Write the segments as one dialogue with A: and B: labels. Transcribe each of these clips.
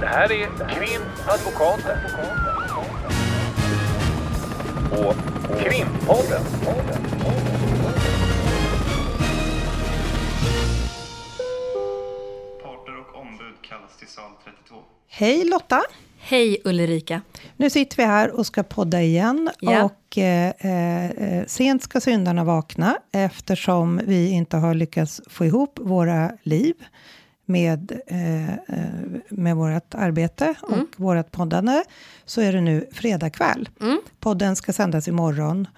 A: Det här är Krimadvokaten. Och Krimpodden.
B: Parter och ombud kallas till sal 32.
C: Hej Lotta!
D: Hej Ulrika!
C: Nu sitter vi här och ska podda igen.
D: Ja.
C: Och eh, eh, sent ska syndarna vakna eftersom vi inte har lyckats få ihop våra liv med, eh, eh, med vårt arbete och
D: Mm.
C: vårt poddande. Så är det nu fredag kväll.
D: Mm.
C: Podden ska sändas imorgon.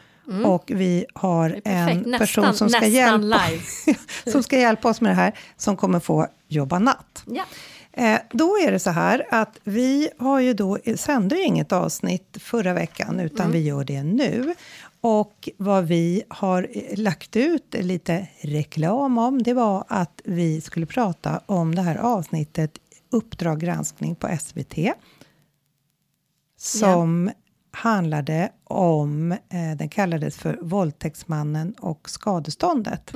C: Och vi har en person
D: Nästan-
C: som ska, hjälpa, som ska hjälpa oss med det här, som kommer få jobba natt.
D: Ja.
C: Eh, då är det så här att vi har ju då, sände ju inget avsnitt förra veckan, utan vi gör det nu. Och vad vi har eh, lagt ut lite reklam om, det var att vi skulle prata om det här avsnittet Uppdrag granskning på SVT. Som handlade om, eh, den kallades för Våldtäktsmannen och skadeståndet.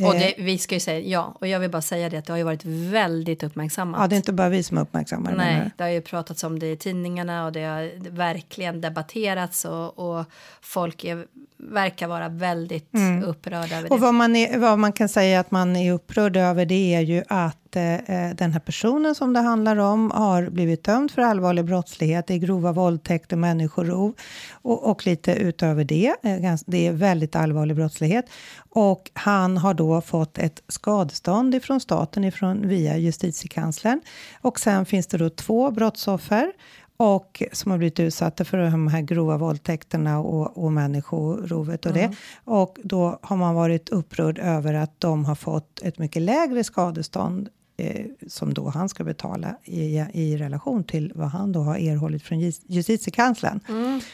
D: Och det, vi ska ju säga ja, och jag vill bara säga det att det har ju varit väldigt uppmärksammat.
C: Ja, det är inte bara vi som är uppmärksammade. menar
D: Nej, det har ju pratats om det i tidningarna och det har verkligen debatterats och, och folk är, verkar vara väldigt upprörda över
C: Och
D: det.
C: vad man, är, vad man kan säga att man är upprörd över det är ju att eh, den här personen som det handlar om har blivit dömd för allvarlig brottslighet, det är grova våldtäkter, människorov och, och lite utöver det. Eh, det är väldigt allvarlig brottslighet. Och han har då fått ett skadestånd ifrån staten ifrån, via justitiekanslern. Och sen finns det då två brottsoffer och som har blivit utsatta för de här grova våldtäkterna och, och människorovet och det. Och då har man varit upprörd över att de har fått ett mycket lägre skadestånd eh, som då han ska betala i, i relation till vad han då har erhållit från jus- justitiekanslern.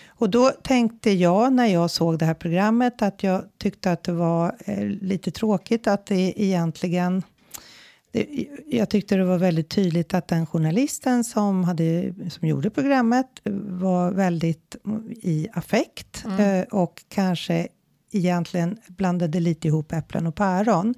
C: Och då tänkte jag när jag såg det här programmet att jag tyckte att det var eh, lite tråkigt att det egentligen det, jag tyckte det var väldigt tydligt att den journalisten som, hade, som gjorde programmet var väldigt i affekt eh, och kanske egentligen blandade lite ihop äpplen och päron.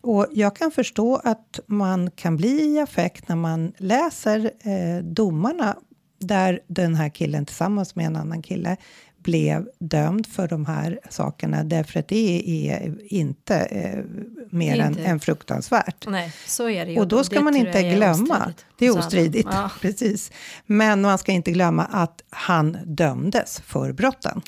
C: Och jag kan förstå att man kan bli i affekt när man läser eh, domarna där den här killen tillsammans med en annan kille blev dömd för de här sakerna därför att det är inte eh, mer
D: är
C: än,
D: inte-
C: än fruktansvärt.
D: Nej, så är det ju.
C: Och då ska
D: Det
C: man inte glömma,
D: ostridigt.
C: det är ostridigt,
D: Ja.
C: precis. Men man ska inte glömma att han dömdes för brotten.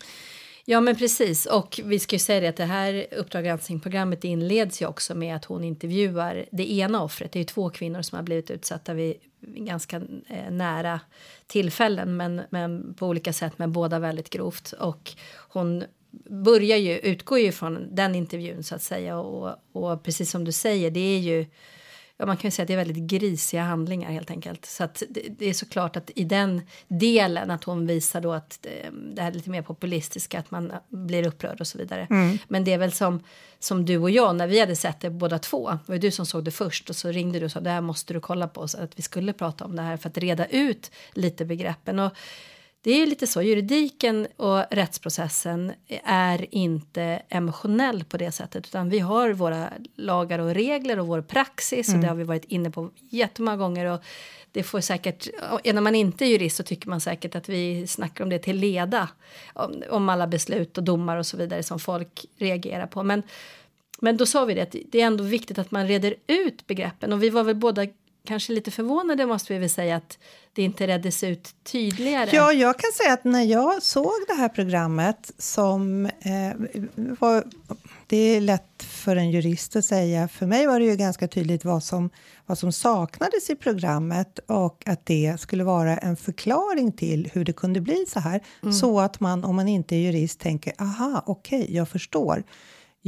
D: Ja, men precis. Och vi ska ju säga det att det här Uppdrag granskning-programmet inleds ju också med att hon intervjuar det ena offret. Det är ju två kvinnor som har blivit utsatta vid ganska eh, nära tillfällen, men, men på olika sätt, men båda väldigt grovt. Och hon börjar ju, utgår ju från den intervjun så att säga. Och, och precis som du säger, det är ju Ja, man kan ju säga att det är väldigt grisiga handlingar helt enkelt. Så att det, det är såklart att i den delen att hon visar då att eh, det här är lite mer populistiska, att man blir upprörd och så vidare. Men det är väl som, som du och jag, när vi hade sett det båda två, det var du som såg det först och så ringde du och sa det här måste du kolla på så att vi skulle prata om det här för att reda ut lite begreppen. Och det är ju lite så, juridiken och rättsprocessen är inte emotionell på det sättet utan vi har våra lagar och regler och vår praxis och det har vi varit inne på jättemånga gånger och det får säkert, när man inte är jurist så tycker man säkert att vi snackar om det till leda om, om alla beslut och domar och så vidare som folk reagerar på. Men men då sa vi det att det är ändå viktigt att man reder ut begreppen och vi var väl båda kanske lite förvånade måste vi väl säga att det inte reddes ut tydligare.
C: Ja, jag kan säga att när jag såg det här programmet som eh, var, det är lätt för en jurist att säga. För mig var det ju ganska tydligt vad som, vad som saknades i programmet och att det skulle vara en förklaring till hur det kunde bli så här. Så att man, om man inte är jurist, tänker aha, okej, jag förstår.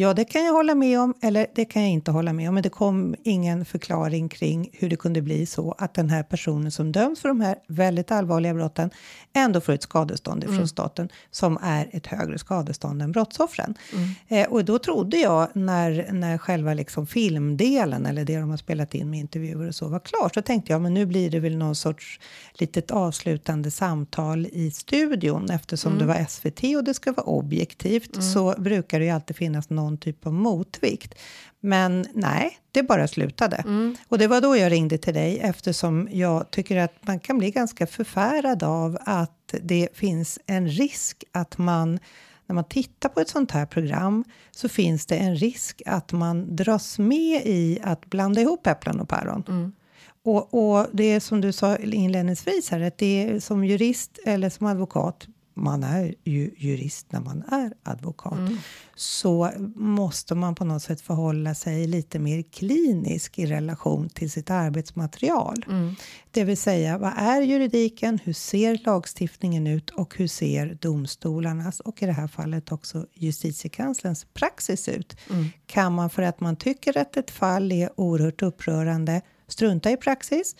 C: Ja, det kan jag hålla med om, eller det kan jag inte hålla med om. Men det kom ingen förklaring kring hur det kunde bli så att den här personen som döms för de här väldigt allvarliga brotten ändå får ett skadestånd ifrån staten som är ett högre skadestånd än brottsoffren. Eh, och då trodde jag när, när själva liksom filmdelen, eller det de har spelat in med intervjuer och så, var klar, så tänkte jag men nu blir det väl någon sorts litet avslutande samtal i studion eftersom det var SVT och det ska vara objektivt så brukar det ju alltid finnas någon någon typ av motvikt. Men nej, det bara slutade.
D: Mm.
C: Och det var då jag ringde till dig eftersom jag tycker att man kan bli ganska förfärad av att det finns en risk att man när man tittar på ett sånt här program så finns det en risk att man dras med i att blanda ihop äpplen och päron.
D: Mm.
C: Och, och det är som du sa inledningsvis här, att det är som jurist eller som advokat man är ju jurist när man är advokat,
D: Mm.
C: så måste man på något sätt förhålla sig lite mer klinisk i relation till sitt arbetsmaterial.
D: Mm.
C: Det vill säga, vad är juridiken? Hur ser lagstiftningen ut? Och hur ser domstolarnas och i det här fallet också justitiekanslerns praxis ut?
D: Mm.
C: Kan man för att man tycker att ett fall är oerhört upprörande strunta i praxis?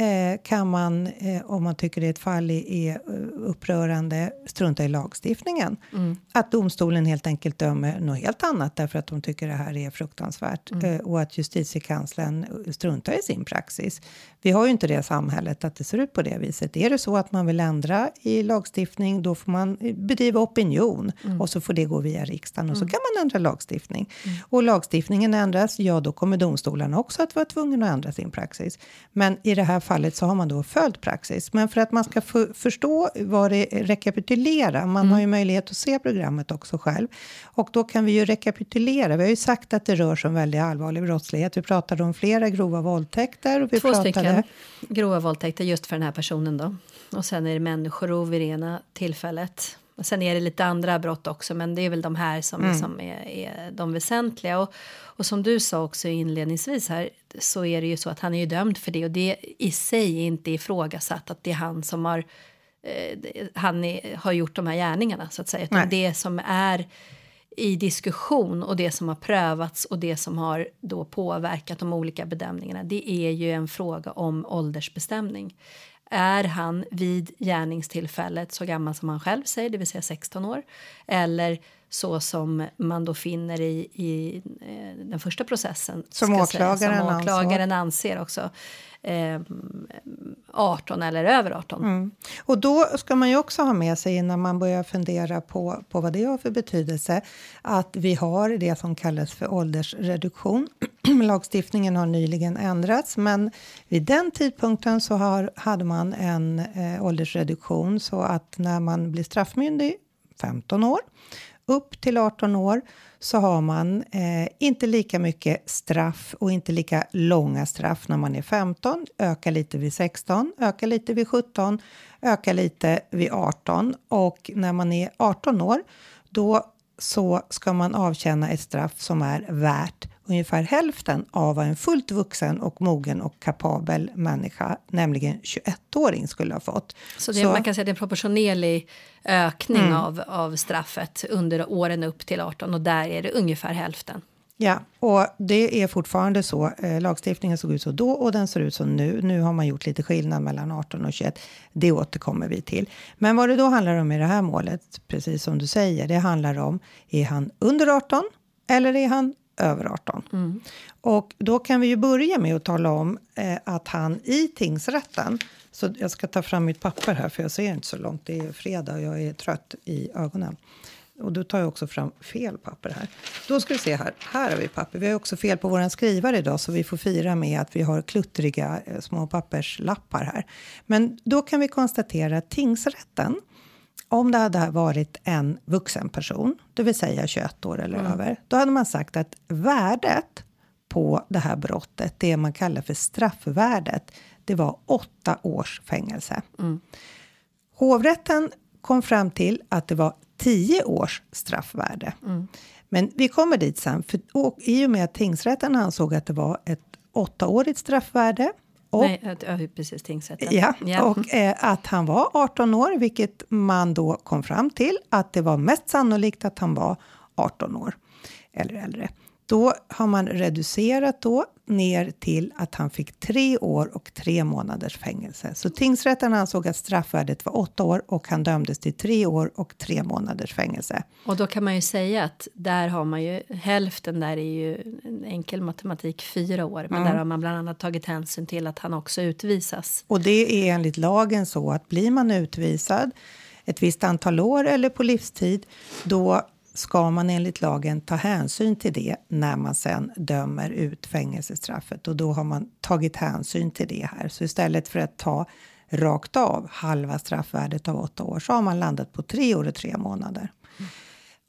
C: Eh, kan man, eh, om man tycker att ett fall är, är eh, upprörande, strunta i lagstiftningen.
D: Mm.
C: Att domstolen helt enkelt dömer något helt annat därför att de tycker det här är fruktansvärt.
D: Mm.
C: Och att justitiekanslern struntar i sin praxis. Vi har ju inte det samhället att det ser ut på det viset. Är det så att man vill ändra i lagstiftning, då får man bedriva opinion
D: Mm.
C: och så får det gå via riksdagen och så kan man ändra lagstiftning. Och lagstiftningen ändras, ja då kommer domstolarna också att vara tvungna att ändra sin praxis. Men i det här fallet så har man då följt praxis. Men för att man ska förstå vad det rekapitulera, man har ju möjlighet att se programmet också själv. Och då kan vi ju rekapitulera. Vi har ju sagt att det rör sig om väldigt allvarlig brottslighet. Vi pratade om flera grova våldtäkter. Och vi
D: Två
C: pratade,
D: stycken grova våldtäkter just för den här personen då. Och sen är det människorov vid det ena tillfället. Och sen är det lite andra brott också, men det är väl de här som,
C: Mm.
D: som är, är de väsentliga. Och, och som du sa också inledningsvis här så är det ju så att han är ju dömd för det och det i sig är inte ifrågasatt att det är han som har eh, han är, har gjort de här gärningarna så att säga. Utan
C: Nej.
D: det som är i diskussion och det som har prövats och det som har då påverkat de olika bedömningarna. Det är ju en fråga om åldersbestämning. Är han vid gärningstillfället så gammal som han själv säger, det vill säga 16 år, eller så som man då finner i, i eh, den första processen.
C: Som
D: ska jag säga,
C: åklagaren
D: som åklagaren anser också. Eh, 18 eller över 18.
C: Mm. Och då ska man ju också ha med sig innan man börjar fundera på, på vad det har för betydelse att vi har det som kallas för åldersreduktion. Lagstiftningen har nyligen ändrats, men vid den tidpunkten så har, hade man en eh, åldersreduktion så att när man blir straffmyndig 15 år upp till 18 år så har man eh, inte lika mycket straff och inte lika långa straff. När man är 15, ökar lite vid 16, ökar lite vid 17, ökar lite vid 18 och när man är 18 år då så ska man avtjäna ett straff som är värt ungefär hälften av vad en fullt vuxen och mogen och kapabel människa, nämligen 21-åring, skulle ha fått.
D: Så, det, man kan säga att det är en proportionerlig ökning
C: Mm.
D: av, av straffet under åren upp till 18 och där är det ungefär hälften.
C: Ja, och det är fortfarande så. Eh, lagstiftningen såg ut så då och den ser ut så nu. Nu har man gjort lite skillnad mellan 18 och 21. Det återkommer vi till. Men vad det då handlar om i det här målet, precis som du säger, det handlar om är han under 18 eller är han över 18? Och då kan vi ju börja med att tala om eh, att han i tingsrätten, så jag ska ta fram mitt papper här för jag ser inte så långt, det är fredag och jag är trött i ögonen. Och då tar jag också fram fel papper här. Då ska vi se här. Här har vi papper. Vi har också fel på våran skrivare idag så vi får fira med att vi har kluttriga eh, små papperslappar här. Men då kan vi konstatera att tingsrätten, om det hade varit en vuxen person, det vill säga 21 år eller över, då hade man sagt att värdet på det här brottet, det man kallar för straffvärdet, det var åtta års fängelse. Hovrätten kom fram till att det var 10 års straffvärde. Men vi kommer dit sen, för och, i och med att tingsrätten ansåg att det var ett åttaårigt straffvärde och,
D: Nej, att- ja, precis, tingsrätten.
C: ja, och eh, att han var 18 år, vilket man då kom fram till att det var mest sannolikt att han var 18 år eller äldre. Då har man reducerat då ner till att han fick tre år och tre månaders fängelse. Så tingsrätten ansåg att straffvärdet var åtta år och han dömdes till tre år och tre månaders fängelse.
D: Och då kan man ju säga att där har man ju hälften där är ju en enkel matematik fyra år. Men där har man bland annat tagit hänsyn till att han också utvisas.
C: Och det är enligt lagen så att blir man utvisad ett visst antal år eller på livstid, då ska man enligt lagen ta hänsyn till det när man sen dömer ut fängelsestraffet och då har man tagit hänsyn till det här. Så istället för att ta rakt av halva straffvärdet av åtta år så har man landat på tre år och tre månader.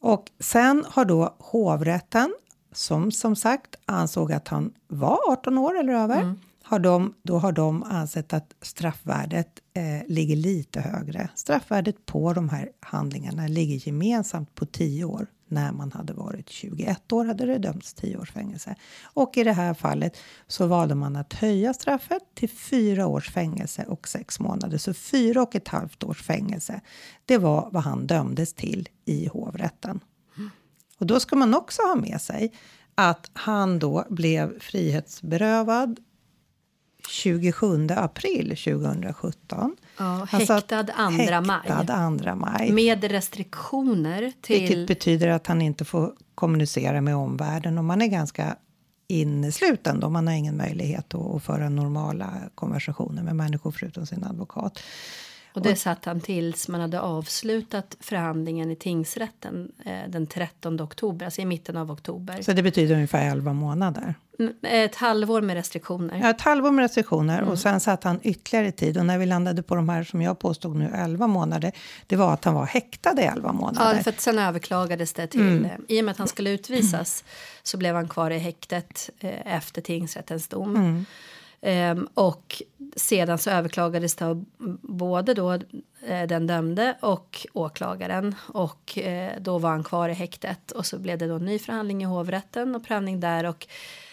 C: Och sen har då hovrätten, som som sagt ansåg att han var 18 år eller över, mm har de, då har de ansett att straffvärdet eh, ligger lite högre. Straffvärdet på de här handlingarna ligger gemensamt på 10 år när man hade varit 21 år hade det dömts 10 års fängelse. Och i det här fallet så valde man att höja straffet till 4 års fängelse och 6 månader. Så 4 och ett halvt års fängelse. Det var vad han dömdes till i hovrätten. Och då ska man också ha med sig att han då blev frihetsberövad 27 april 2017.
D: Ja, häktad 2 maj.
C: Häktad 2 maj.
D: Med restriktioner till...
C: Vilket betyder att han inte får kommunicera med omvärlden och man är ganska innesluten då. Man har ingen möjlighet att, att föra normala konversationer med människor förutom sin advokat.
D: Och det satt han tills man hade avslutat förhandlingen i tingsrätten eh, den 13 oktober, alltså i mitten av oktober.
C: Så det betyder ungefär 11 månader?
D: Mm, ett halvår med restriktioner.
C: Ja, ett halvår med restriktioner mm. och sen satt han ytterligare tid. Och när vi landade på de här som jag påstod nu 11 månader, det var att han var häktad i 11 månader.
D: Ja, för att sen överklagades det till, mm. i och med att han skulle utvisas så blev han kvar i häktet eh, efter tingsrättens dom. Mm. Ehm, och sedan så överklagades det av både då eh, den dömde och åklagaren. Och eh, då var han kvar i häktet och så blev det då en ny förhandling i hovrätten och prövning där. Och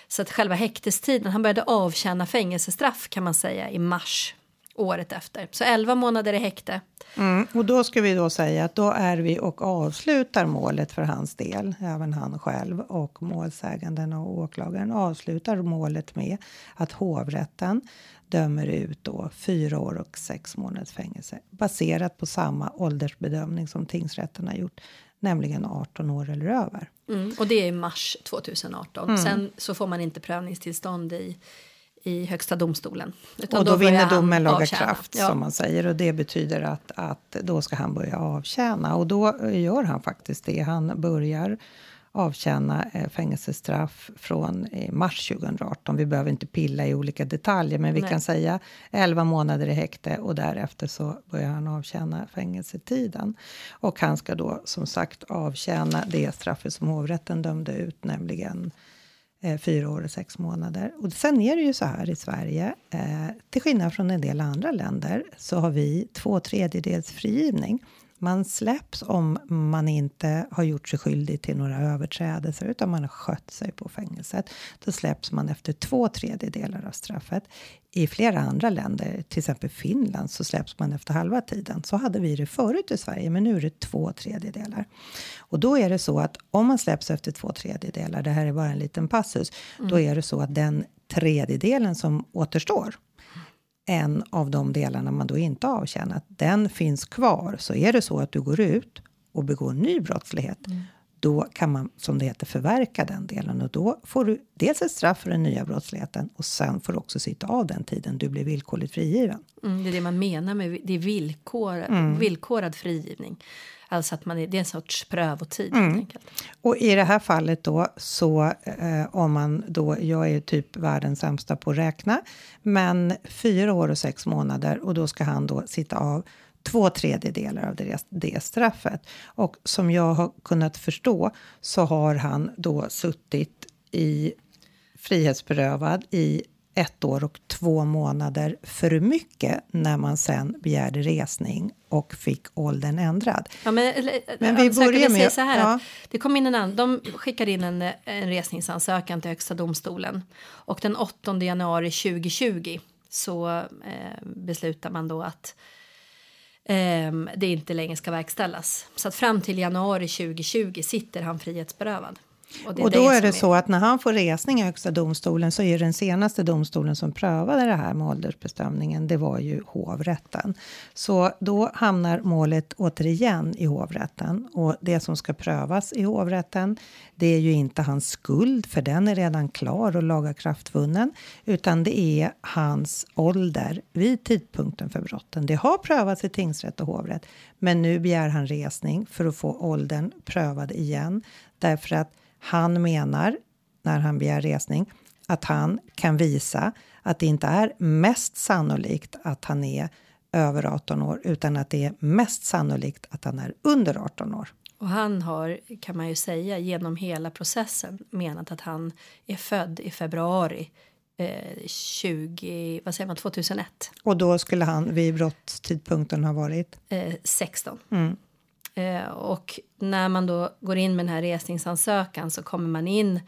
D: så att själva häktestiden, han började avtjäna fängelsestraff kan man säga i mars året efter. Så 11 månader i häkte.
C: Mm, och då ska vi då säga att då är vi och avslutar målet för hans del, även han själv och målsäganden och åklagaren avslutar målet med att hovrätten dömer ut då fyra år och sex månaders fängelse baserat på samma åldersbedömning som tingsrätten har gjort, nämligen 18 år eller över.
D: Mm, och det är i mars 2018. Mm. Sen så får man inte prövningstillstånd i i Högsta domstolen.
C: och då, då vinner domen laga kraft, ja. som man säger. Och det betyder att, att då ska han börja avtjäna. Och då gör han faktiskt det. Han börjar avtjäna eh, fängelsestraff från mars 2018. Vi behöver inte pilla i olika detaljer, men vi Nej. kan säga 11 månader i häkte och därefter så börjar han avtjäna fängelsetiden. Och han ska då som sagt avtjäna det straffet som hovrätten dömde ut, nämligen eh, fyra år och sex månader. Och sen är det ju så här i Sverige, eh, till skillnad från en del andra länder, så har vi två tredjedels frigivning. Man släpps om man inte har gjort sig skyldig till några överträdelser utan man har skött sig på fängelset. Då släpps man efter två tredjedelar av straffet. I flera andra länder, till exempel Finland, så släpps man efter halva tiden. Så hade vi det förut i Sverige, men nu är det två tredjedelar. Och då är det så att om man släpps efter två tredjedelar, det här är bara en liten passus, mm. då är det så att den tredjedelen som återstår en av de delarna man då inte har avtjänat, den finns kvar. Så är det så att du går ut och begår ny brottslighet, mm. då kan man, som det heter, förverka den delen. Och då får du dels ett straff för den nya brottsligheten och sen får du också sitta av den tiden du blir villkorligt frigiven.
D: Mm, det är det man menar med det är villkor, mm. villkorad frigivning. Alltså att man är, det är en sorts prövotid. Mm.
C: Och i det här fallet då så eh, om man då, jag är typ världens sämsta på att räkna, men fyra år och sex månader och då ska han då sitta av två tredjedelar av det, det straffet. Och som jag har kunnat förstå så har han då suttit i frihetsberövad i ett år och två månader för mycket när man sen begärde resning och fick åldern ändrad.
D: Ja, men, men vi börjar med... Så här ja. att det kom in en de skickade in en, en resningsansökan till Högsta domstolen och den 8 januari 2020 så eh, beslutar man då att eh, det inte längre ska verkställas. Så att fram till januari 2020 sitter han frihetsberövad.
C: Och, och då är det så att när han får resning i Högsta domstolen så är den senaste domstolen som prövade det här med åldersbestämningen, det var ju hovrätten. Så då hamnar målet återigen i hovrätten och det som ska prövas i hovrätten, det är ju inte hans skuld, för den är redan klar och lagakraftvunnen, utan det är hans ålder vid tidpunkten för brotten. Det har prövats i tingsrätt och hovrätt, men nu begär han resning för att få åldern prövad igen därför att han menar, när han begär resning, att han kan visa att det inte är mest sannolikt att han är över 18 år utan att det är mest sannolikt att han är under 18 år.
D: Och han har, kan man ju säga, genom hela processen menat att han är född i februari eh, 20, vad säger man, 2001.
C: Och då skulle han vid brottstidpunkten ha varit?
D: Eh, 16.
C: Mm.
D: Eh, och när man då går in med den här resningsansökan så kommer man in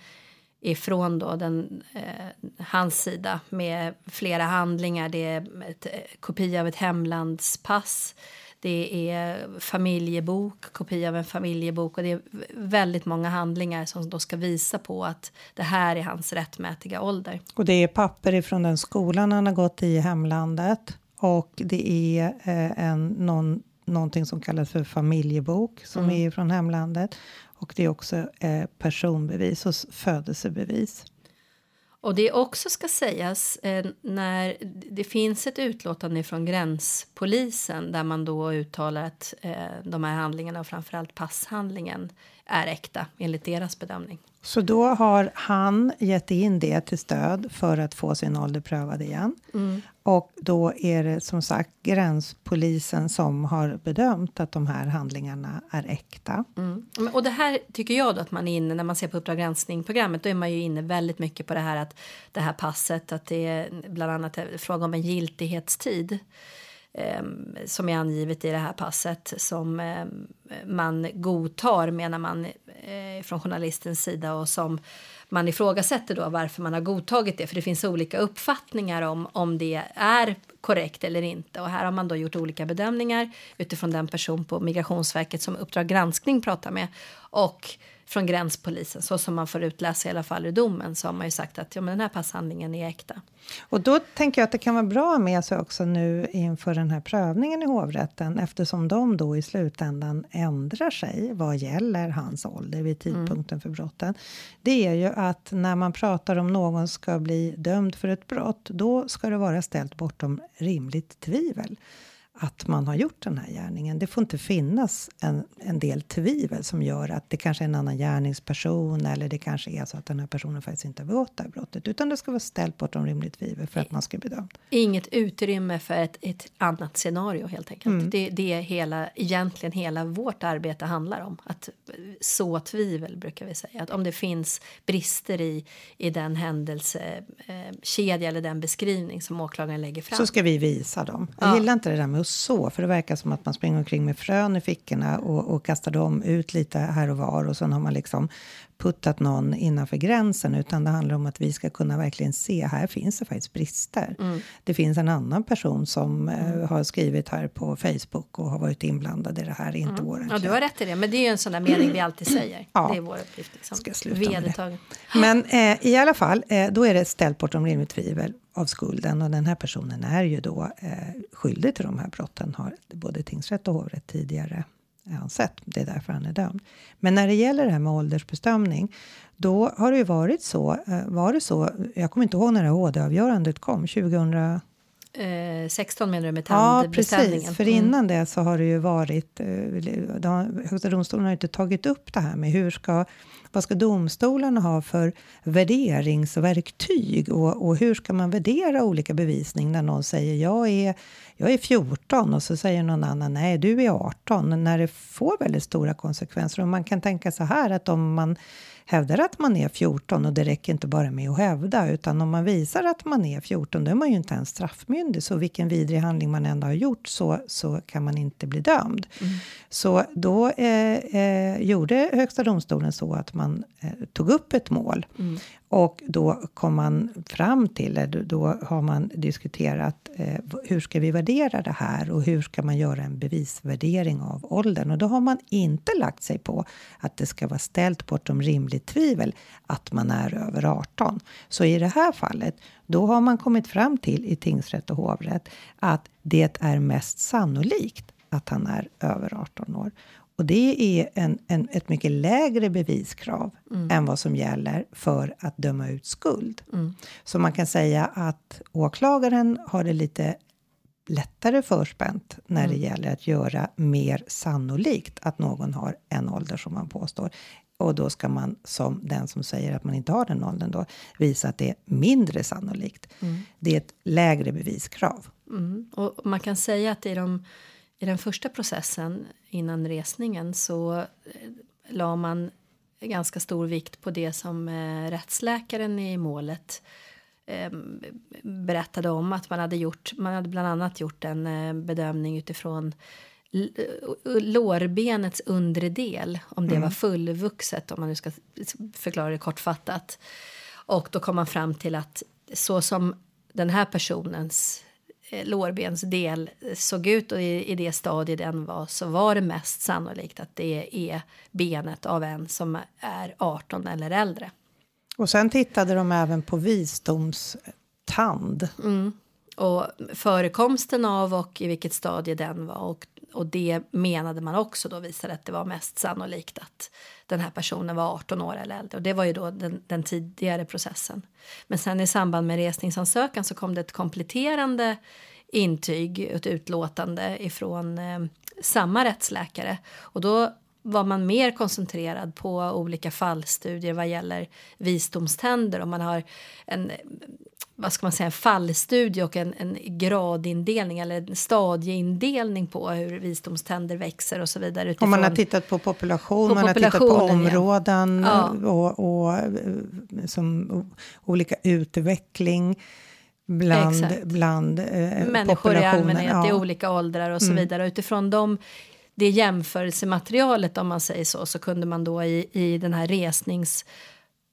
D: ifrån då den, eh, hans sida med flera handlingar. Det är ett, eh, kopia av ett hemlandspass. Det är familjebok, kopia av en familjebok och det är väldigt många handlingar som då ska visa på att det här är hans rättmätiga ålder.
C: Och det är papper ifrån den skolan han har gått i hemlandet och det är eh, en, någon någonting som kallas för familjebok som mm. är från hemlandet. Och det är också eh, personbevis och födelsebevis.
D: Och det också ska sägas eh, när det finns ett utlåtande från gränspolisen där man då uttalar att eh, de här handlingarna och framförallt passhandlingen är äkta enligt deras bedömning.
C: Så då har han gett in det till stöd för att få sin ålder prövad igen. Mm. Och då är det som sagt gränspolisen som har bedömt att de här handlingarna är äkta.
D: Mm. Och det här tycker jag då att man är inne när man ser på Uppdrag granskning programmet. Då är man ju inne väldigt mycket på det här att det här passet att det är bland annat fråga om en giltighetstid Ehm, som är angivet i det här passet som eh, man godtar menar man eh, från journalistens sida och som man ifrågasätter då varför man har godtagit det. För det finns olika uppfattningar om om det är korrekt eller inte. Och här har man då gjort olika bedömningar utifrån den person på Migrationsverket som Uppdrag granskning pratar med. Och från gränspolisen så som man får utläsa i alla fall i domen så har man ju sagt att ja, men den här passhandlingen är äkta.
C: Och då tänker jag att det kan vara bra med sig också nu inför den här prövningen i hovrätten eftersom de då i slutändan ändrar sig vad gäller hans ålder vid tidpunkten mm. för brotten. Det är ju att när man pratar om någon ska bli dömd för ett brott, då ska det vara ställt bortom rimligt tvivel att man har gjort den här gärningen. Det får inte finnas en, en del tvivel som gör att det kanske är en annan gärningsperson eller det kanske är så att den här personen faktiskt inte har begått det här brottet. Utan det ska vara ställt bortom rimligt tvivel för att man ska bli dömd.
D: Inget utrymme för ett, ett annat scenario helt enkelt. Mm. Det, det är hela, egentligen hela vårt arbete handlar om. Att så tvivel brukar vi säga. Att om det finns brister i, i den händelsekedja eh, eller den beskrivning som åklagaren lägger fram.
C: Så ska vi visa dem. Jag ja. gillar inte det där med så, för det verkar som att man springer omkring med frön i fickorna och, och kastar dem ut lite här och var och sen har man liksom puttat någon innanför gränsen, utan det handlar om att vi ska kunna verkligen se, här finns det faktiskt brister. Mm. Det finns en annan person som eh, mm. har skrivit här på Facebook och har varit inblandad i det här, inte mm. vår
D: Ja, du har rätt i det, men det är ju en sån där mening vi alltid säger. Ja. Det är vår uppgift. Liksom.
C: Ska sluta det. Men eh, i alla fall, eh, då är det ställt bortom rimligt tvivel av skulden och den här personen är ju då eh, skyldig till de här brotten, har både tingsrätt och hovrätt tidigare ansett. Det är därför han är dömd. Men när det gäller det här med åldersbestämning, då har det ju varit så, eh, var det så, jag kommer inte ihåg när det HD-avgörandet kom, 2000
D: Eh, 16 menar du med?
C: Ja, precis. För mm. innan det så har det ju varit... Eh, Högsta domstolen har inte tagit upp det här med hur ska vad ska domstolarna ha för värderingsverktyg och, och hur ska man värdera olika bevisning när någon säger jag är, jag är 14 och så säger någon annan nej, du är 18 när det får väldigt stora konsekvenser. Och man kan tänka så här att om man hävdar att man är 14 och det räcker inte bara med att hävda utan om man visar att man är 14 då är man ju inte ens straffmyndig så vilken vidrig handling man ändå har gjort så, så kan man inte bli dömd. Mm. Så då eh, eh, gjorde Högsta domstolen så att man eh, tog upp ett mål. Och då kom man fram till, eller då har man diskuterat eh, hur ska vi värdera det här och hur ska man göra en bevisvärdering av åldern? Och då har man inte lagt sig på att det ska vara ställt bortom rimligt tvivel att man är över 18. Så i det här fallet, då har man kommit fram till i tingsrätt och hovrätt att det är mest sannolikt att han är över 18 år. Och det är en, en, ett mycket lägre beviskrav mm. än vad som gäller för att döma ut skuld. Mm. Så man kan säga att åklagaren har det lite lättare förspänt när mm. det gäller att göra mer sannolikt att någon har en ålder som man påstår. Och då ska man som den som säger att man inte har den åldern då visa att det är mindre sannolikt. Mm. Det är ett lägre beviskrav.
D: Mm. Och man kan säga att i de i den första processen innan resningen så eh, la man ganska stor vikt på det som eh, rättsläkaren i målet eh, berättade om att man hade gjort. Man hade bland annat gjort en bedömning utifrån lårbenets undre del, om det mm. var fullvuxet, om man nu ska förklara det kortfattat. Och då kom man fram till att så som den här personens lårbensdel såg ut och i, i det stadie den var så var det mest sannolikt att det är benet av en som är 18 eller äldre.
C: Och sen tittade de även på visdomstand.
D: Mm. Och förekomsten av och i vilket stadie den var och, och det menade man också då visade att det var mest sannolikt att den här personen var 18 år eller äldre. Och det var ju då den, den tidigare processen. Men sen i samband med resningsansökan så kom det ett kompletterande intyg, ett utlåtande ifrån eh, samma rättsläkare. Och då var man mer koncentrerad på olika fallstudier vad gäller visdomständer. Och man har en vad ska man säga, en fallstudie och en, en gradindelning eller en stadieindelning på hur visdomständer växer och så vidare.
C: Utifrån, och man har tittat på population, på man har tittat på områden ja. och, och som olika utveckling bland, bland eh,
D: Människor i allmänhet ja. i olika åldrar och så mm. vidare. Utifrån dem det jämförelsematerialet om man säger så, så kunde man då i, i den här resnings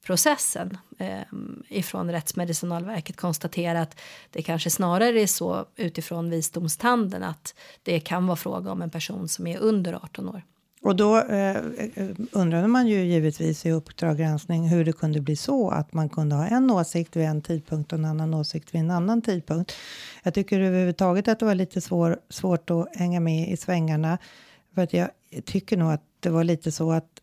D: processen eh, ifrån Rättsmedicinalverket konstatera att det kanske snarare är så utifrån visdomstanden att det kan vara fråga om en person som är under 18 år.
C: Och då eh, eh undrade man ju givetvis i Uppdrag granskning hur det kunde bli så att man kunde ha en åsikt vid en tidpunkt och en annan åsikt vid en annan tidpunkt. Jag tycker överhuvudtaget att det var lite svår, svårt att hänga med i svängarna. För att jag tycker nog att det var lite så att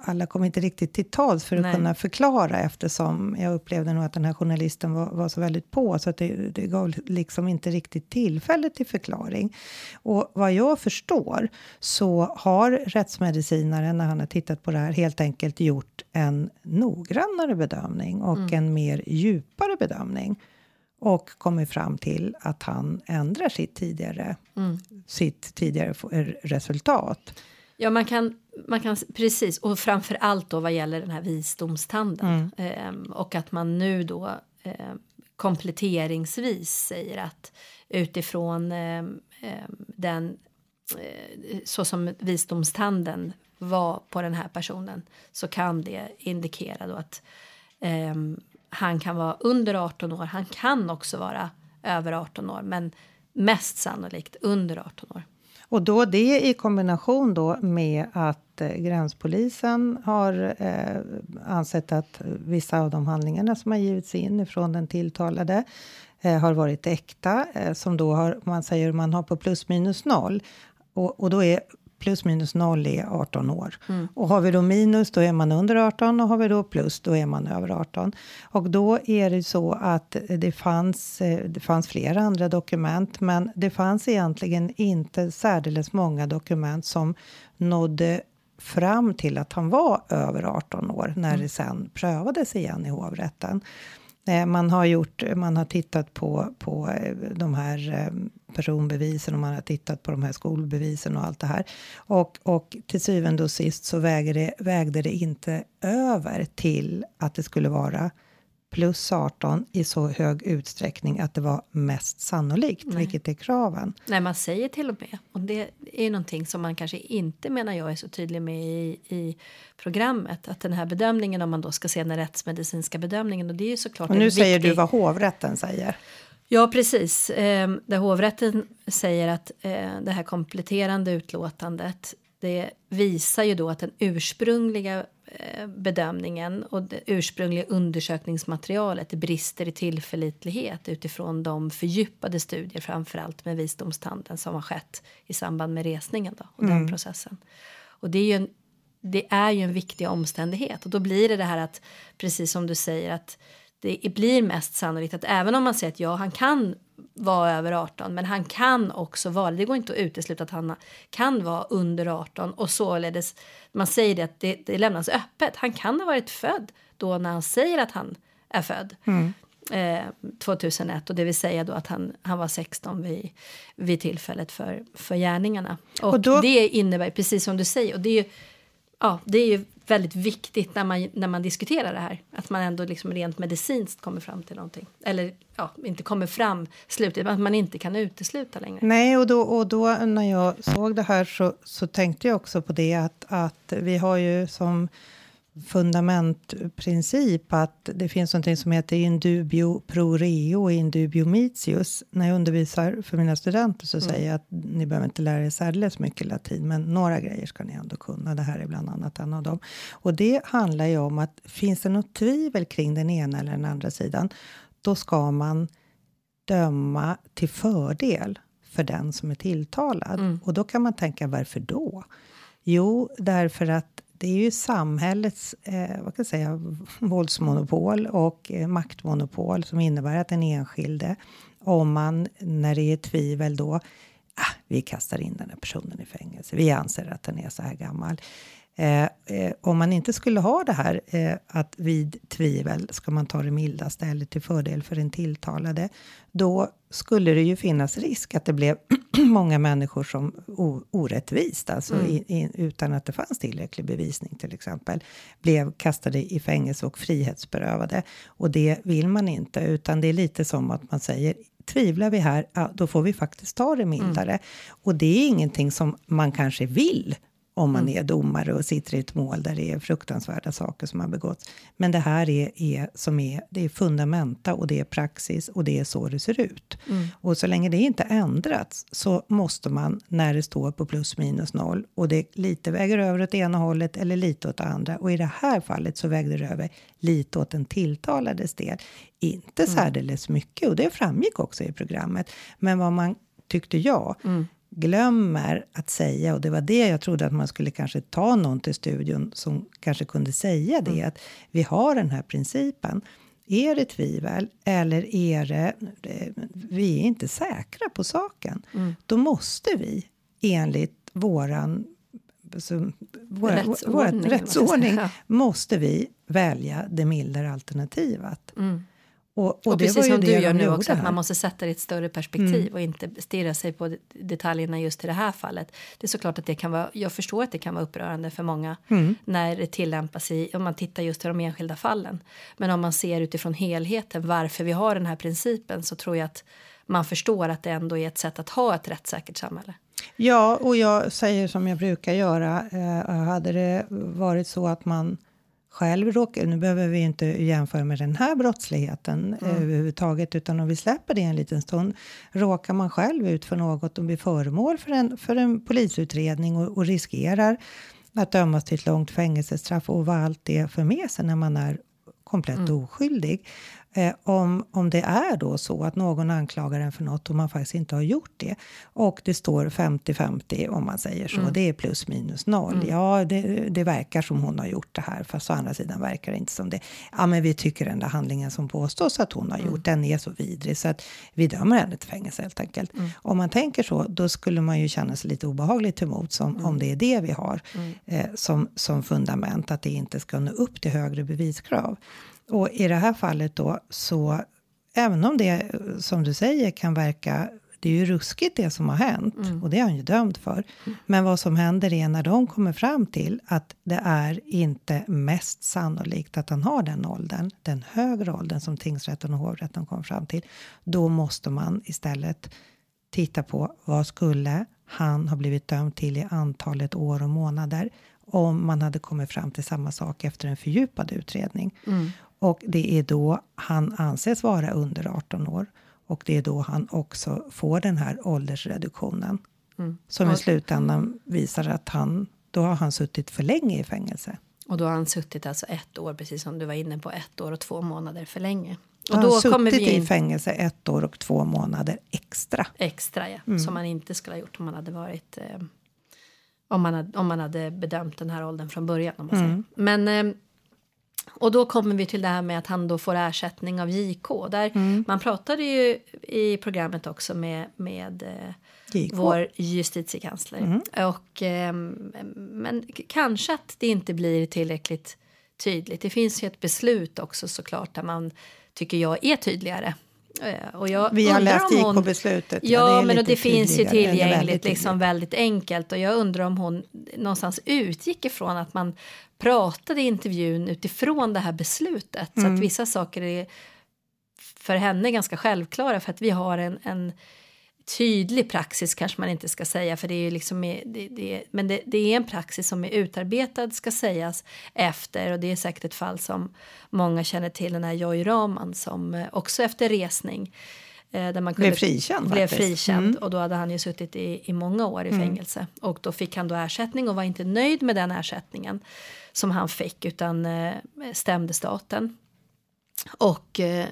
C: alla kom inte riktigt till tals för att Nej. kunna förklara eftersom jag upplevde nog att den här journalisten var, var så väldigt på så att det, det gav liksom inte riktigt tillfälle till förklaring. Och vad jag förstår så har rättsmedicinaren när han har tittat på det här helt enkelt gjort en noggrannare bedömning och mm. en mer djupare bedömning och kommit fram till att han ändrar sitt tidigare, mm. sitt tidigare resultat.
D: Ja, man kan, man kan precis och framför allt då vad gäller den här visdomstanden mm. eh, och att man nu då eh, kompletteringsvis säger att utifrån eh, den eh, så som visdomstanden var på den här personen så kan det indikera då att ehm, han kan vara under 18 år. Han kan också vara över 18 år, men mest sannolikt under 18 år.
C: Och då det i kombination då med att eh, gränspolisen har eh, ansett att vissa av de handlingarna som har givits in ifrån den tilltalade eh, har varit äkta, eh, som då har, man säger man har på plus minus noll. Och, och då är plus minus noll är 18 år. Mm. Och har vi då minus då är man under 18 och har vi då plus då är man över 18. Och då är det så att det fanns, eh, det fanns flera andra dokument men det fanns egentligen inte särdeles många dokument som nådde fram till att han var över 18 år när mm. det sen prövades igen i hovrätten. Eh, man har, gjort, man har tittat på, på eh, de här personbevisen och man har tittat på de här skolbevisen och allt det här. Och, och till syvende och sist så vägde det, vägde det inte över till att det skulle vara plus 18 i så hög utsträckning att det var mest sannolikt,
D: Nej.
C: vilket är kraven.
D: Nej, man säger till och med, och det är ju någonting som man kanske inte menar jag är så tydlig med i, i programmet, att den här bedömningen om man då ska se den rättsmedicinska bedömningen och det är ju såklart
C: Och nu
D: en
C: säger
D: viktig...
C: du vad hovrätten säger.
D: Ja, precis. Eh, där hovrätten säger att eh, det här kompletterande utlåtandet det visar ju då att den ursprungliga eh, bedömningen och det ursprungliga undersökningsmaterialet brister i tillförlitlighet utifrån de fördjupade studier, framför allt med visdomstanden som har skett i samband med resningen då, och den processen. Och det är ju en, det är ju en viktig omständighet och då blir det det här att precis som du säger att det blir mest sannolikt att även om man säger att ja, han kan vara över 18, men han kan också vara, det går inte att utesluta att han kan vara under 18 och således, man säger det att det, det lämnas öppet. Han kan ha varit född då när han säger att han är född. Eh, 2001 och det vill säga då att han, han var 16 vid, vid tillfället för, för gärningarna. Och,
C: Och då-
D: det innebär, precis som du säger, och det är ju, ja, det är ju väldigt viktigt när man, när man diskuterar det här. Att man ändå liksom rent medicinskt kommer fram till någonting. Eller ja, inte kommer fram slutet, men att man inte kan utesluta längre.
C: Nej, och då, och då när jag såg det här så, så tänkte jag också på det att, att vi har ju som fundamentprincip att det finns någonting som heter indubio pro reo och indubio mitius. När jag undervisar för mina studenter så säger jag att ni behöver inte lära er särdeles mycket latin, men några grejer ska ni ändå kunna. Det här är bland annat en av dem. Och det handlar ju om att finns det något tvivel kring den ena eller den andra sidan, då ska man döma till fördel för den som är tilltalad. Och då kan man tänka, varför då? Jo, därför att det är ju samhällets eh, vad kan jag säga, våldsmonopol och eh, maktmonopol som innebär att den enskilde, om man när det är tvivel då, ah, vi kastar in den här personen i fängelse, vi anser att den är så här gammal. Eh, eh, om man inte skulle ha det här eh, att vid tvivel ska man ta det mildaste eller till fördel för den tilltalade, då skulle det ju finnas risk att det blev många människor som orättvist, alltså i, i, utan att det fanns tillräcklig bevisning till exempel, blev kastade i fängelse och frihetsberövade. Och det vill man inte, utan det är lite som att man säger tvivlar vi här, ja, då får vi faktiskt ta det mildare. Och det är ingenting som man kanske vill om man är domare och sitter i ett mål där det är fruktansvärda saker som har begåtts. Men det här är, är, som är, det är fundamenta och det är praxis och det är så det ser ut. Och så länge det inte ändrats så måste man, när det står på plus minus noll och det lite väger över åt ena hållet eller lite åt det andra. Och i det här fallet så vägde det över lite åt den tilltalades del. Inte särdeles mycket och det framgick också i programmet. Men vad man tyckte jag glömmer att säga, och det var det jag trodde att man skulle kanske ta någon till studion som kanske kunde säga det, att vi har den här principen. Är det tvivel eller är det, vi är inte säkra på saken, då måste vi enligt våran så, våra,
D: Rättsordning,
C: vår,
D: vad man ska
C: rättsordning måste vi välja det mildare alternativet. Och, och,
D: Och, precis som du gör nu också, att man måste sätta det i ett större perspektiv och inte stirra sig på det- detaljerna just i det här fallet. Det är såklart att det kan vara, jag förstår att det kan vara upprörande för många när det tillämpas i, om man tittar just till de enskilda fallen. Men om man ser utifrån helheten varför vi har den här principen så tror jag att man förstår att det ändå är ett sätt att ha ett rättssäkert samhälle.
C: Ja, och jag säger som jag brukar göra. Eh, hade det varit så att man själv råkar... Nu behöver vi inte jämföra med den här brottsligheten eh, överhuvudtaget, utan om vi släpper det en liten stund. Råkar man själv ut för något och blir föremål för en, för en polisutredning och, och riskerar att dömas till ett långt fängelsestraff och vad allt det för med sig när man är komplett oskyldig. Eh, om, om det är då så att någon anklagar en för något och man faktiskt inte har gjort det och det står 50-50 om man säger så, det är plus minus noll. Ja, det, det verkar som hon har gjort det här, fast å andra sidan verkar det inte som det. Ja, men vi tycker den där handlingen som påstås att hon har gjort, den är så vidrig så att vi dömer henne till fängelse helt enkelt. Om man tänker så, då skulle man ju känna sig lite obehagligt emot som, om det är det vi har eh, som, som fundament, att det inte ska nå upp till högre beviskrav. Och i det här fallet då så, även om det som du säger kan verka det är ju ruskigt det som har hänt. Och det är han ju dömd för. Men vad som händer är när de kommer fram till att det är inte mest sannolikt att han har den åldern, den högre åldern som tingsrätten och hovrätten kom fram till, då måste man istället titta på vad skulle han ha blivit dömd till i antalet år och månader om man hade kommit fram till samma sak efter en fördjupad utredning. Och det är då han anses vara under 18 år. Och det är då han också får den här åldersreduktionen. Som i slutändan visar att han, då har han suttit för länge i fängelse.
D: Och då har han suttit alltså ett år, precis som du var inne på, ett år och två månader för länge.
C: Och han
D: då
C: har
D: kommer
C: suttit
D: vi in
C: i fängelse ett år och två månader extra.
D: extra, ja,
C: Mm.
D: som man inte skulle ha gjort om man hade varit eh, om, man hade, om man hade bedömt den här åldern från början. Om man
C: Mm.
D: säger. Men eh, och då kommer vi till det här med att han då får ersättning av JK. Där
C: Mm.
D: Man pratade ju i programmet också med, med eh,
C: JK.
D: vår justitiekansler.
C: Mm.
D: Och, ehm, men kanske att det inte blir tillräckligt tydligt. Det finns ju ett beslut också såklart där man tycker jag är tydligare. Eh, Och jag
C: Vi har läst
D: om hon-
C: JK-beslutet.
D: Ja,
C: är
D: men och det finns ju tillgängligt,
C: väldigt
D: liksom väldigt enkelt. Och jag undrar om hon någonstans utgick ifrån att man pratade i intervjun utifrån det här beslutet. Så
C: Mm.
D: att vissa saker är för henne ganska självklara för att vi har en, en tydlig praxis kanske man inte ska säga för det är ju liksom det, det, men det, det är en praxis som är utarbetad ska sägas efter och det är säkert ett fall som många känner till den här Joy Raman som eh, också efter resning eh, där man
C: Blev frikänd
D: blev frikänd
C: Mm.
D: och då hade han ju suttit i, i många år i fängelse. Och då fick han då ersättning och var inte nöjd med den ersättningen som han fick utan eh, stämde staten. Och eh,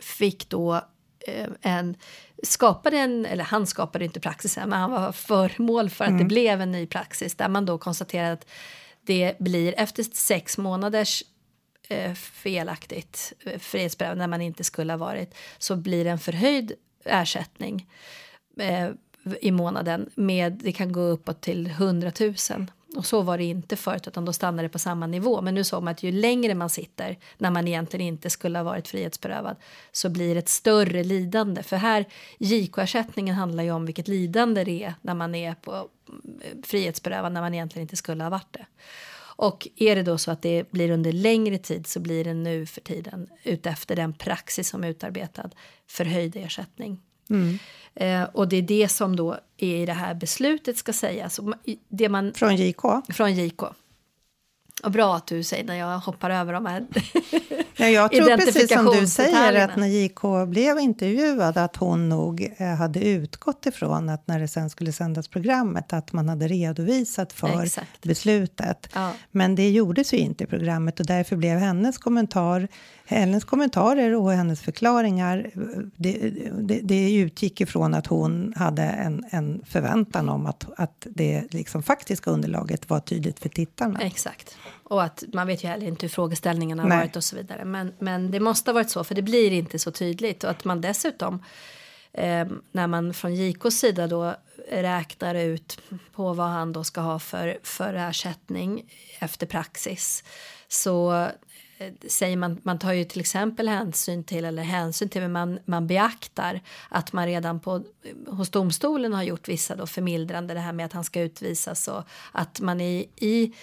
D: fick då en skapade en, eller han skapade inte praxisen, men han var föremål för att det blev en ny praxis där man då konstaterade att det blir efter sex månaders eh, felaktigt eh, frihetsberövande när man inte skulle ha varit så blir det en förhöjd ersättning eh, i månaden med det kan gå uppåt till 100 000 och så var det inte förut utan då stannade det på samma nivå men nu såg man att ju längre man sitter när man egentligen inte skulle ha varit frihetsberövad så blir det ett större lidande för här JK-ersättningen handlar ju om vilket lidande det är när man är på mm, frihetsberövad när man egentligen inte skulle ha varit det. Och är det då så att det blir under längre tid så blir det nu för tiden utefter den praxis som är utarbetad förhöjd ersättning. Eh, och det är det som då är i det här beslutet ska sägas. Det man,
C: Från JK?
D: från JK. Och bra att du säger när jag hoppar över de här.
C: Ja, jag tror precis som du säger att när JK blev intervjuad att hon nog eh, hade utgått ifrån att när det sen skulle sändas programmet att man hade redovisat för
D: Exakt.
C: beslutet.
D: Ja.
C: Men det gjordes ju inte i programmet och därför blev hennes kommentar hennes kommentarer och hennes förklaringar det, det, det utgick ifrån att hon hade en, en förväntan om att, att det liksom faktiska underlaget var tydligt för tittarna.
D: Exakt. Och att man vet ju heller inte hur frågeställningarna har
C: Nej.
D: varit och så vidare. Men, men det måste ha varit så, för det blir inte så tydligt. Och att man dessutom, eh, när man från JKs sida då räknar ut på vad han då ska ha för, för ersättning efter praxis. Så Eh, säger man, man tar ju till exempel hänsyn till, eller hänsyn till, men man, man beaktar att man redan på, hos domstolen har gjort vissa då förmildrande, det här med att han ska utvisas och att man i, i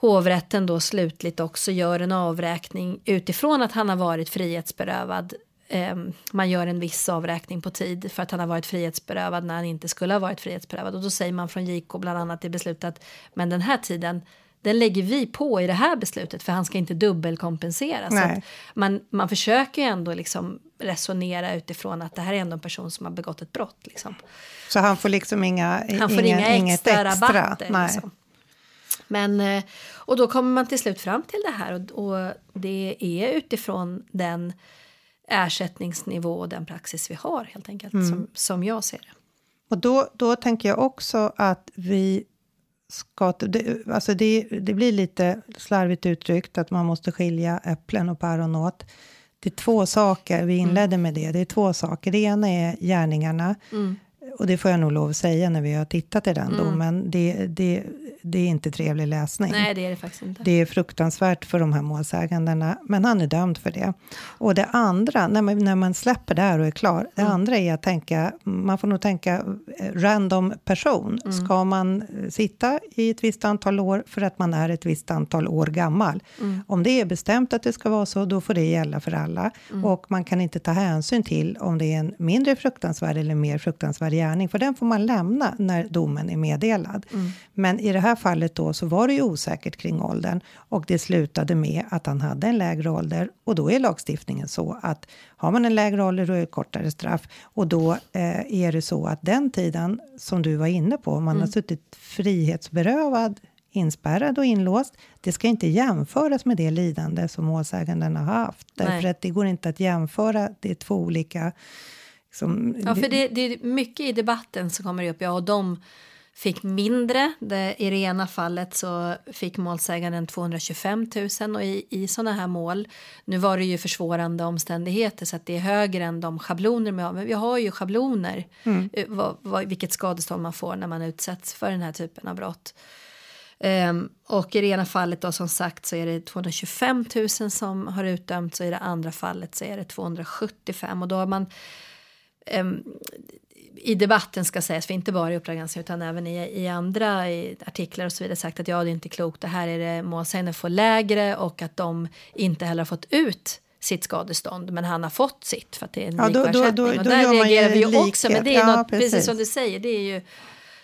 D: hovrätten då slutligt också gör en avräkning utifrån att han har varit frihetsberövad. Ehm, man gör en viss avräkning på tid för att han har varit frihetsberövad när han inte skulle ha varit frihetsberövad. Och då säger man från JK bland annat i beslutet men den här tiden den lägger vi på i det här beslutet för han ska inte dubbelkompensera. Så
C: Nej.
D: att man, man försöker ju ändå liksom resonera utifrån att det här är ändå en person som har begått ett brott. Liksom.
C: Så han får liksom inga,
D: Han får inga,
C: inget
D: extra,
C: extra.
D: rabatter.
C: Nej.
D: Liksom. Men, eh, och då kommer man till slut fram till det här och, och det är utifrån den ersättningsnivå och den praxis vi har helt enkelt
C: Mm.
D: som, som jag ser det.
C: Och då, då tänker jag också att vi ska... Det, alltså det, det blir lite slarvigt uttryckt att man måste skilja äpplen och päron åt. Det är två saker, vi inledde med det. Det är två saker. Det ena är gärningarna. Och det får jag nog lov att säga när vi har tittat i den domen. Det, det, det är inte trevlig läsning.
D: Nej, det är det faktiskt inte.
C: Det är fruktansvärt för de här målsägandena, men han är dömd för det. Och det andra, när man, när man släpper det här och är klar, det
D: Mm.
C: andra är att tänka, man får nog tänka eh, random person.
D: Mm.
C: Ska man eh, sitta i ett visst antal år för att man är ett visst antal år gammal?
D: Mm.
C: Om det är bestämt att det ska vara så, då får det gälla för alla.
D: Mm.
C: Och man kan inte ta hänsyn till om det är en mindre fruktansvärd eller mer fruktansvärd gärning, för den får man lämna när domen är meddelad.
D: Mm.
C: Men i det här fallet då så var det ju osäkert kring åldern och det slutade med att han hade en lägre ålder och då är lagstiftningen så att har man en lägre ålder då är det kortare straff och då eh, är det så att den tiden som du var inne på, man
D: Mm.
C: har suttit frihetsberövad inspärrad och inlåst, det ska inte jämföras med det lidande som målsäganden har haft. Därför
D: Nej.
C: att det går inte att jämföra, det är två olika... Liksom,
D: Ja, för det, det är mycket i debatten som kommer upp. Ja, och de fick mindre. Det, I det ena fallet så fick målsäganden 225 000 och i, i sådana här mål, nu var det ju försvårande omständigheter så att det är högre än de schabloner vi har, men vi har ju schabloner eh, vad, vad, vilket skadestånd man får när man utsätts för den här typen av brott. Ehm, och i det ena fallet då som sagt så är det 225 000 som har utdömts och i det andra fallet så är det 275 och då har man i debatten ska sägas, för inte bara i Uppdrag utan även i, i andra i artiklar och så vidare sagt att ja det är inte klokt, det här är det målsäganden får lägre och att de inte heller har fått ut sitt skadestånd men han har fått sitt för att det är en
C: Ja, då- då-
D: likaersättning
C: då-
D: och
C: då
D: där reagerar vi ju också men det är
C: Ja,
D: något, precis.
C: precis.
D: som du säger det är ju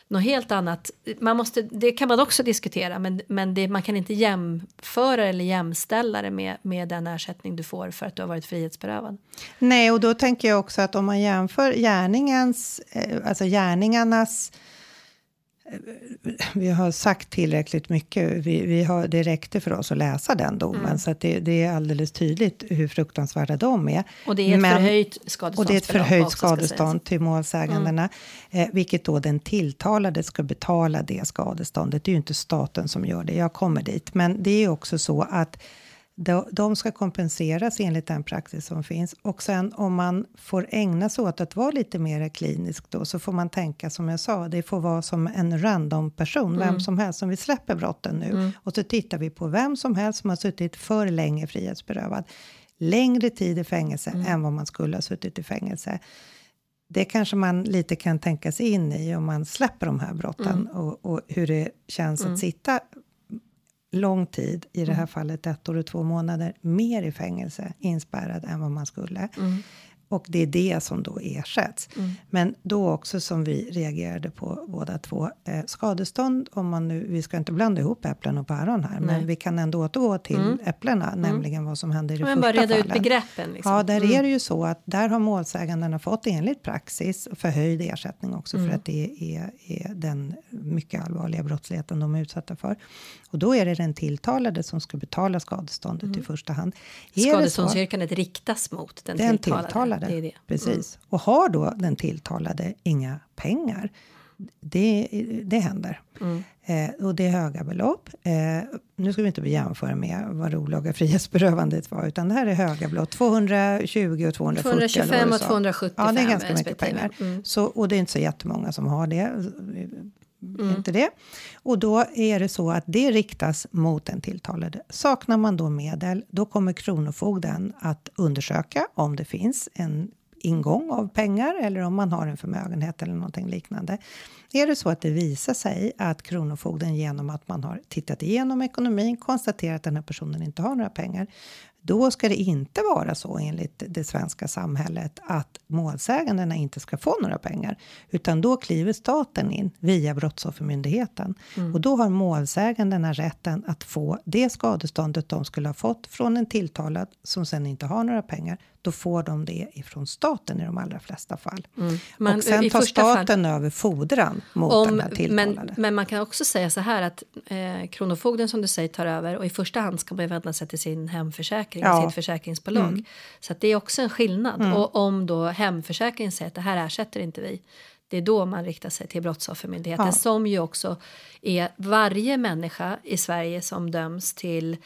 D: något helt annat. Man måste, det kan man också diskutera men, men det, man kan inte jämföra eller jämställa det med, med den ersättning du får för att du har varit frihetsberövad.
C: Nej, och då tänker jag också att om man jämför gärningens, eh, alltså gärningarnas eh, vi har sagt tillräckligt mycket. Vi, vi har, det räckte för oss att läsa den domen,
D: Mm.
C: så att det, det är alldeles tydligt hur fruktansvärda de är.
D: Och det är ett
C: Men-
D: förhöjt
C: Och
D: skadeståndsbelopp.
C: det är ett förhöjt skadestånd till målsägandena, eh, vilket då den tilltalade ska betala det skadeståndet. Det är ju inte staten som gör det, jag kommer dit. Men det är också så att de, de ska kompenseras enligt den praxis som finns. Och sen om man får ägna sig åt att vara lite mer klinisk då, så får man tänka som jag sa, det får vara som en random person, vem som helst, som vi släpper brotten nu. Och så tittar vi på vem som helst som har suttit för länge frihetsberövad. Längre tid i fängelse än vad man skulle ha suttit i fängelse. Det kanske man lite kan tänka sig in i om man släpper de här brotten och, och hur det känns att sitta lång tid, i det här fallet ett år och två månader, mer i fängelse inspärrad än vad man skulle. Och det är det som då ersätts. Men då också som vi reagerade på båda två, eh, skadestånd, om man nu, vi ska inte blanda ihop äpplen och päron här, men vi kan ändå återgå till äpplena, nämligen vad som händer i det
D: Men
C: första
D: bara reda ut
C: fallet.
D: begreppen. Liksom.
C: Ja, där är det ju så att där har målsägandena fått enligt praxis förhöjd ersättning också för att det är, är den mycket allvarliga brottsligheten de är utsatta för. Och då är det den tilltalade som ska betala skadeståndet i första hand.
D: Skadeståndsyrkandet riktas mot den,
C: den
D: tilltalade.
C: tilltalade.
D: Det är det.
C: Precis. Och har då den tilltalade inga pengar, det, det händer. Eh, och det är höga belopp. Eh, nu ska vi inte jämföra med vad olaga frihetsberövandet var, utan det här är höga belopp. 220 och 240. eller vad
D: 225
C: du
D: och
C: sa.
D: 275
C: Ja, det är ganska mycket pengar.
D: Mm.
C: Så, och det är inte så jättemånga som har det. Mm. Inte det. Och då är det så att det riktas mot den tilltalade. Saknar man då medel, då kommer Kronofogden att undersöka om det finns en ingång av pengar eller om man har en förmögenhet eller någonting liknande. Är det så att det visar sig att Kronofogden genom att man har tittat igenom ekonomin konstaterar att den här personen inte har några pengar, då ska det inte vara så enligt det svenska samhället att målsägandena inte ska få några pengar, utan då kliver staten in via Brottsoffermyndigheten och då har målsägandena rätten att få det skadeståndet de skulle ha fått från en tilltalad som sen inte har några pengar. Då får de det ifrån staten i de allra flesta fall.
D: Men
C: och sen
D: i
C: tar
D: första fall-
C: staten över fordran mot den
D: Om,
C: här tilltalade.
D: men, men man kan också säga så här att eh, Kronofogden som du säger tar över och i första hand ska man vända sig till sin hemförsäkring,
C: Ja.
D: sitt försäkringsbolag. Så att det är också en skillnad. Och om då hemförsäkringen säger att det här ersätter inte vi, det är då man riktar sig till Brottsoffermyndigheten
C: Ja.
D: som ju också är varje människa i Sverige som döms till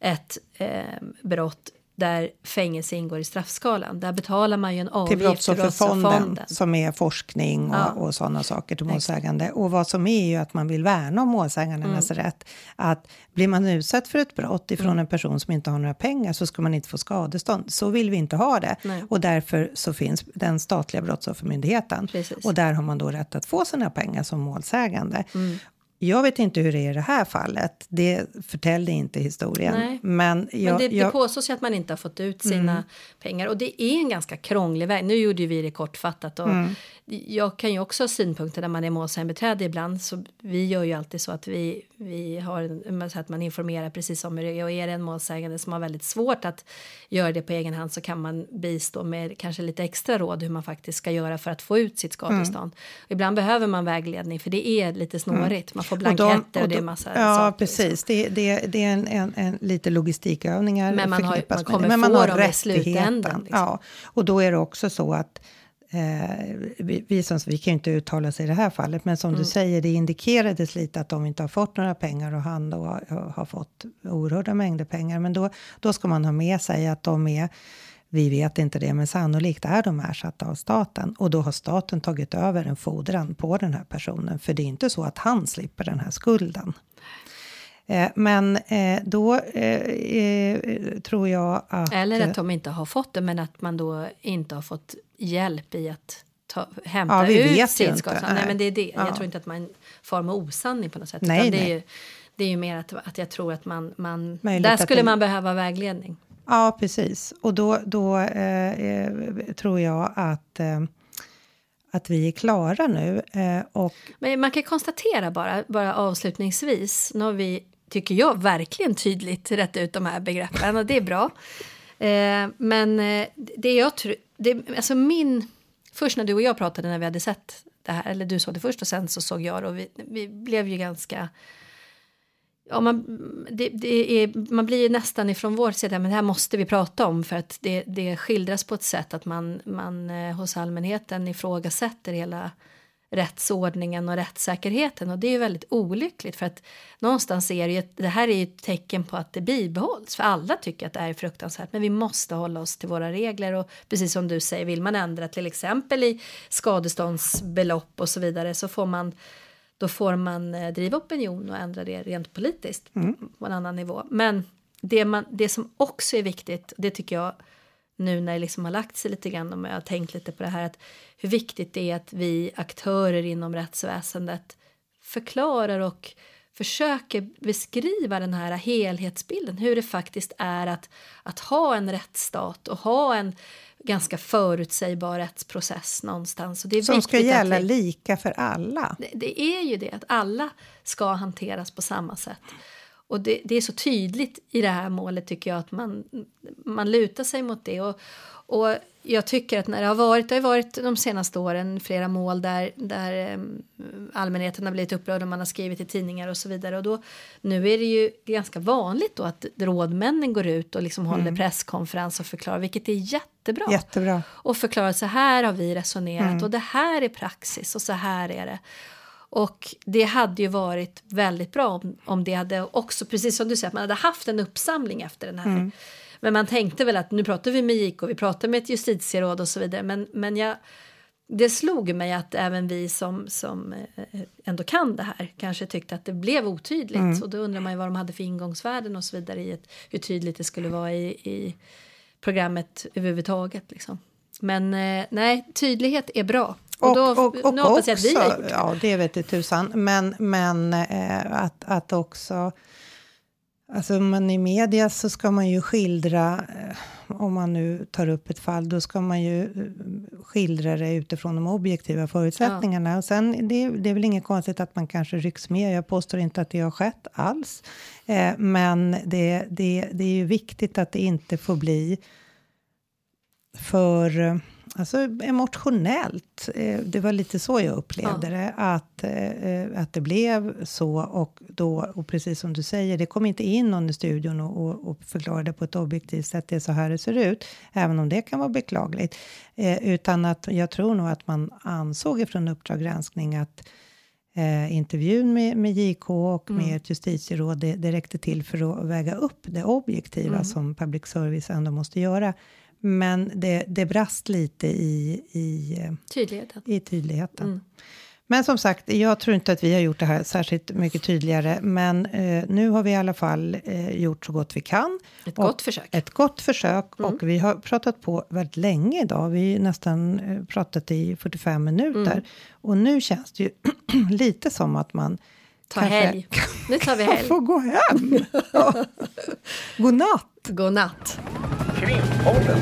D: ett eh, brott där fängelse ingår i straffskalan. Där betalar man ju en
C: Till
D: avgift
C: Brottsofferfonden
D: Brottsofferfonden.
C: som är forskning och,
D: Ja.
C: och sådana saker till målsägande. Och vad som är ju att man vill värna om målsägandenas
D: Mm.
C: rätt. Att blir man utsatt för ett brott ifrån
D: Mm.
C: en person som inte har några pengar så ska man inte få skadestånd. Så vill vi inte ha det.
D: Nej.
C: Och därför så finns den statliga brottsoffermyndigheten.
D: Precis.
C: Och där har man då rätt att få sina pengar som målsägande.
D: Mm.
C: Jag vet inte hur det är i det här fallet. Det förtällde inte historien.
D: Nej.
C: Men, jag,
D: Men det, det
C: jag,
D: påstås ju att man inte har fått ut sina
C: Mm.
D: pengar och det är en ganska krånglig väg. Nu gjorde ju vi det kortfattat och
C: Mm.
D: jag kan ju också ha synpunkter när man är målsägandebiträde ibland så vi gör ju alltid så att vi, vi har så att man informerar precis om hur det är och är det en målsägande som har väldigt svårt att göra det på egen hand så kan man bistå med kanske lite extra råd hur man faktiskt ska göra för att få ut sitt skadestånd. Ibland behöver man vägledning för det är lite snårigt. Man får
C: Mm. Och de-
D: blanketter och, det är massa
C: Ja,
D: saker. liksom.
C: precis. Det, det, det är en, en, en, lite logistikövningar
D: Men man har- man kommer.
C: Men
D: få
C: man har
D: dem
C: rättigheten.
D: slutändan, liksom.
C: Ja, och då är det också så att eh, vi, vi, som, vi kan ju inte uttala oss i det här fallet, men som
D: Mm.
C: du säger, det indikerades lite att de inte har fått några pengar och han då har, har fått oerhörda mängder pengar. Men då, då ska man ha med sig att de är vi vet inte det, men sannolikt är de ersatta av staten. Och då har staten tagit över en fordran på den här personen. För det är inte så att han slipper den här skulden. Eh, men eh, då eh, tror jag att...
D: Eller att de inte har fått det men att man då inte har fått hjälp i att ta, hämta
C: Ja, vi vet
D: ut sitt
C: inte.
D: skadestånd. Nej. Men det är det.
C: Ja.
D: Jag tror inte att man far med osanning på något sätt.
C: Nej,
D: det,
C: nej.
D: är ju, det är ju mer att, att jag tror att man... man
C: Möjligt
D: där skulle
C: det-
D: man behöva vägledning.
C: Ja, precis. Och då, då eh, eh, tror jag att, eh, att vi är klara nu. Eh, och
D: Men man kan konstatera bara, bara avslutningsvis, nu har vi, tycker jag, verkligen tydligt rätt ut de här begreppen och det är bra. Eh, men eh, det jag tror, alltså min, först när du och jag pratade när vi hade sett det här, eller du såg det först och sen så såg jag det och vi, vi blev ju ganska Ja, man, det, det är, man blir ju nästan ifrån vår sida, men det här måste vi prata om för att det, det skildras på ett sätt att man, man eh, hos allmänheten ifrågasätter hela rättsordningen och rättssäkerheten. Och det är ju väldigt olyckligt för att någonstans är det ju, det här är ju ett tecken på att det bibehålls. För alla tycker att det här är fruktansvärt men vi måste hålla oss till våra regler. Och precis som du säger vill man ändra till exempel i skadeståndsbelopp och så vidare så får man då får man eh, driva opinion och ändra det rent politiskt på en annan nivå. Men det, man, det som också är viktigt, det tycker jag nu när det liksom har lagt sig lite grann och jag har tänkt lite på det här att hur viktigt det är att vi aktörer inom rättsväsendet förklarar och försöker beskriva den här helhetsbilden, hur det faktiskt är att, att ha en rättsstat och ha en ganska förutsägbar rättsprocess någonstans. Och det är
C: som ska gälla
D: vi-
C: lika för alla.
D: det, det är ju det, att alla ska hanteras på samma sätt. Och det, det är så tydligt i det här målet tycker jag att man, man lutar sig mot det. Och, och jag tycker att när det har varit, det har varit de senaste åren flera mål där, där em, allmänheten har blivit upprörd och man har skrivit i tidningar och så vidare. Och då, nu är det ju ganska vanligt då att rådmännen går ut och liksom håller presskonferens och förklarar, vilket är jättebra
C: Jättebra.
D: och förklarar så här har vi resonerat och det här är praxis och så här är det. Och det hade ju varit väldigt bra om, om det hade också, precis som du säger, att man hade haft en uppsamling efter den här. Men man tänkte väl att nu pratar vi med JK, vi pratar med ett justitieråd och så vidare. Men, men jag, det slog mig att även vi som, som eh, ändå kan det här kanske tyckte att det blev otydligt. Och då undrar man ju vad de hade för ingångsvärden och så vidare i ett, hur tydligt det skulle vara i, i programmet överhuvudtaget. Liksom. Men eh, nej, tydlighet är bra. Och, då, nu hoppas jag att vi har gjort det.
C: Ja, det vet du tusan. Men, men eh, att, att också... Alltså man i media så ska man ju skildra, eh, om man nu tar upp ett fall, då ska man ju eh, skildra det utifrån de objektiva förutsättningarna. Och sen, det, det är väl inget konstigt att man kanske rycks med. Jag påstår inte att det har skett alls. Eh, men det, det, det är ju viktigt att det inte får bli för eh, alltså, emotionellt. Eh, Det var lite så jag upplevde
D: Ja.
C: det. Att, eh, att det blev så. Och, då, och precis som du säger, det kom inte in någon i studion och, och, och förklarade på ett objektivt sätt. Det är så här det ser ut. Även om det kan vara beklagligt. Eh, utan att jag tror nog att man ansåg från Uppdrag granskning att eh, intervjun med, med JK och med ett justitieråd, det, det räckte till för att väga upp det objektiva som public service ändå måste göra. Men det, det brast lite i, i,
D: Tydligheten.
C: i tydligheten. Men som sagt, jag tror inte att vi har gjort det här särskilt mycket tydligare. Men eh, nu har vi i alla fall eh, gjort så gott vi kan.
D: Ett gott försök.
C: Ett gott försök. Och vi har pratat på väldigt länge idag. Vi har nästan eh, pratat i 45 minuter. Och nu känns det ju lite som att man
D: Ta
C: kanske
D: helg. Nu tar vi helg.
C: får gå hem. Ja. God natt.
D: God natt.
A: Krimpodden.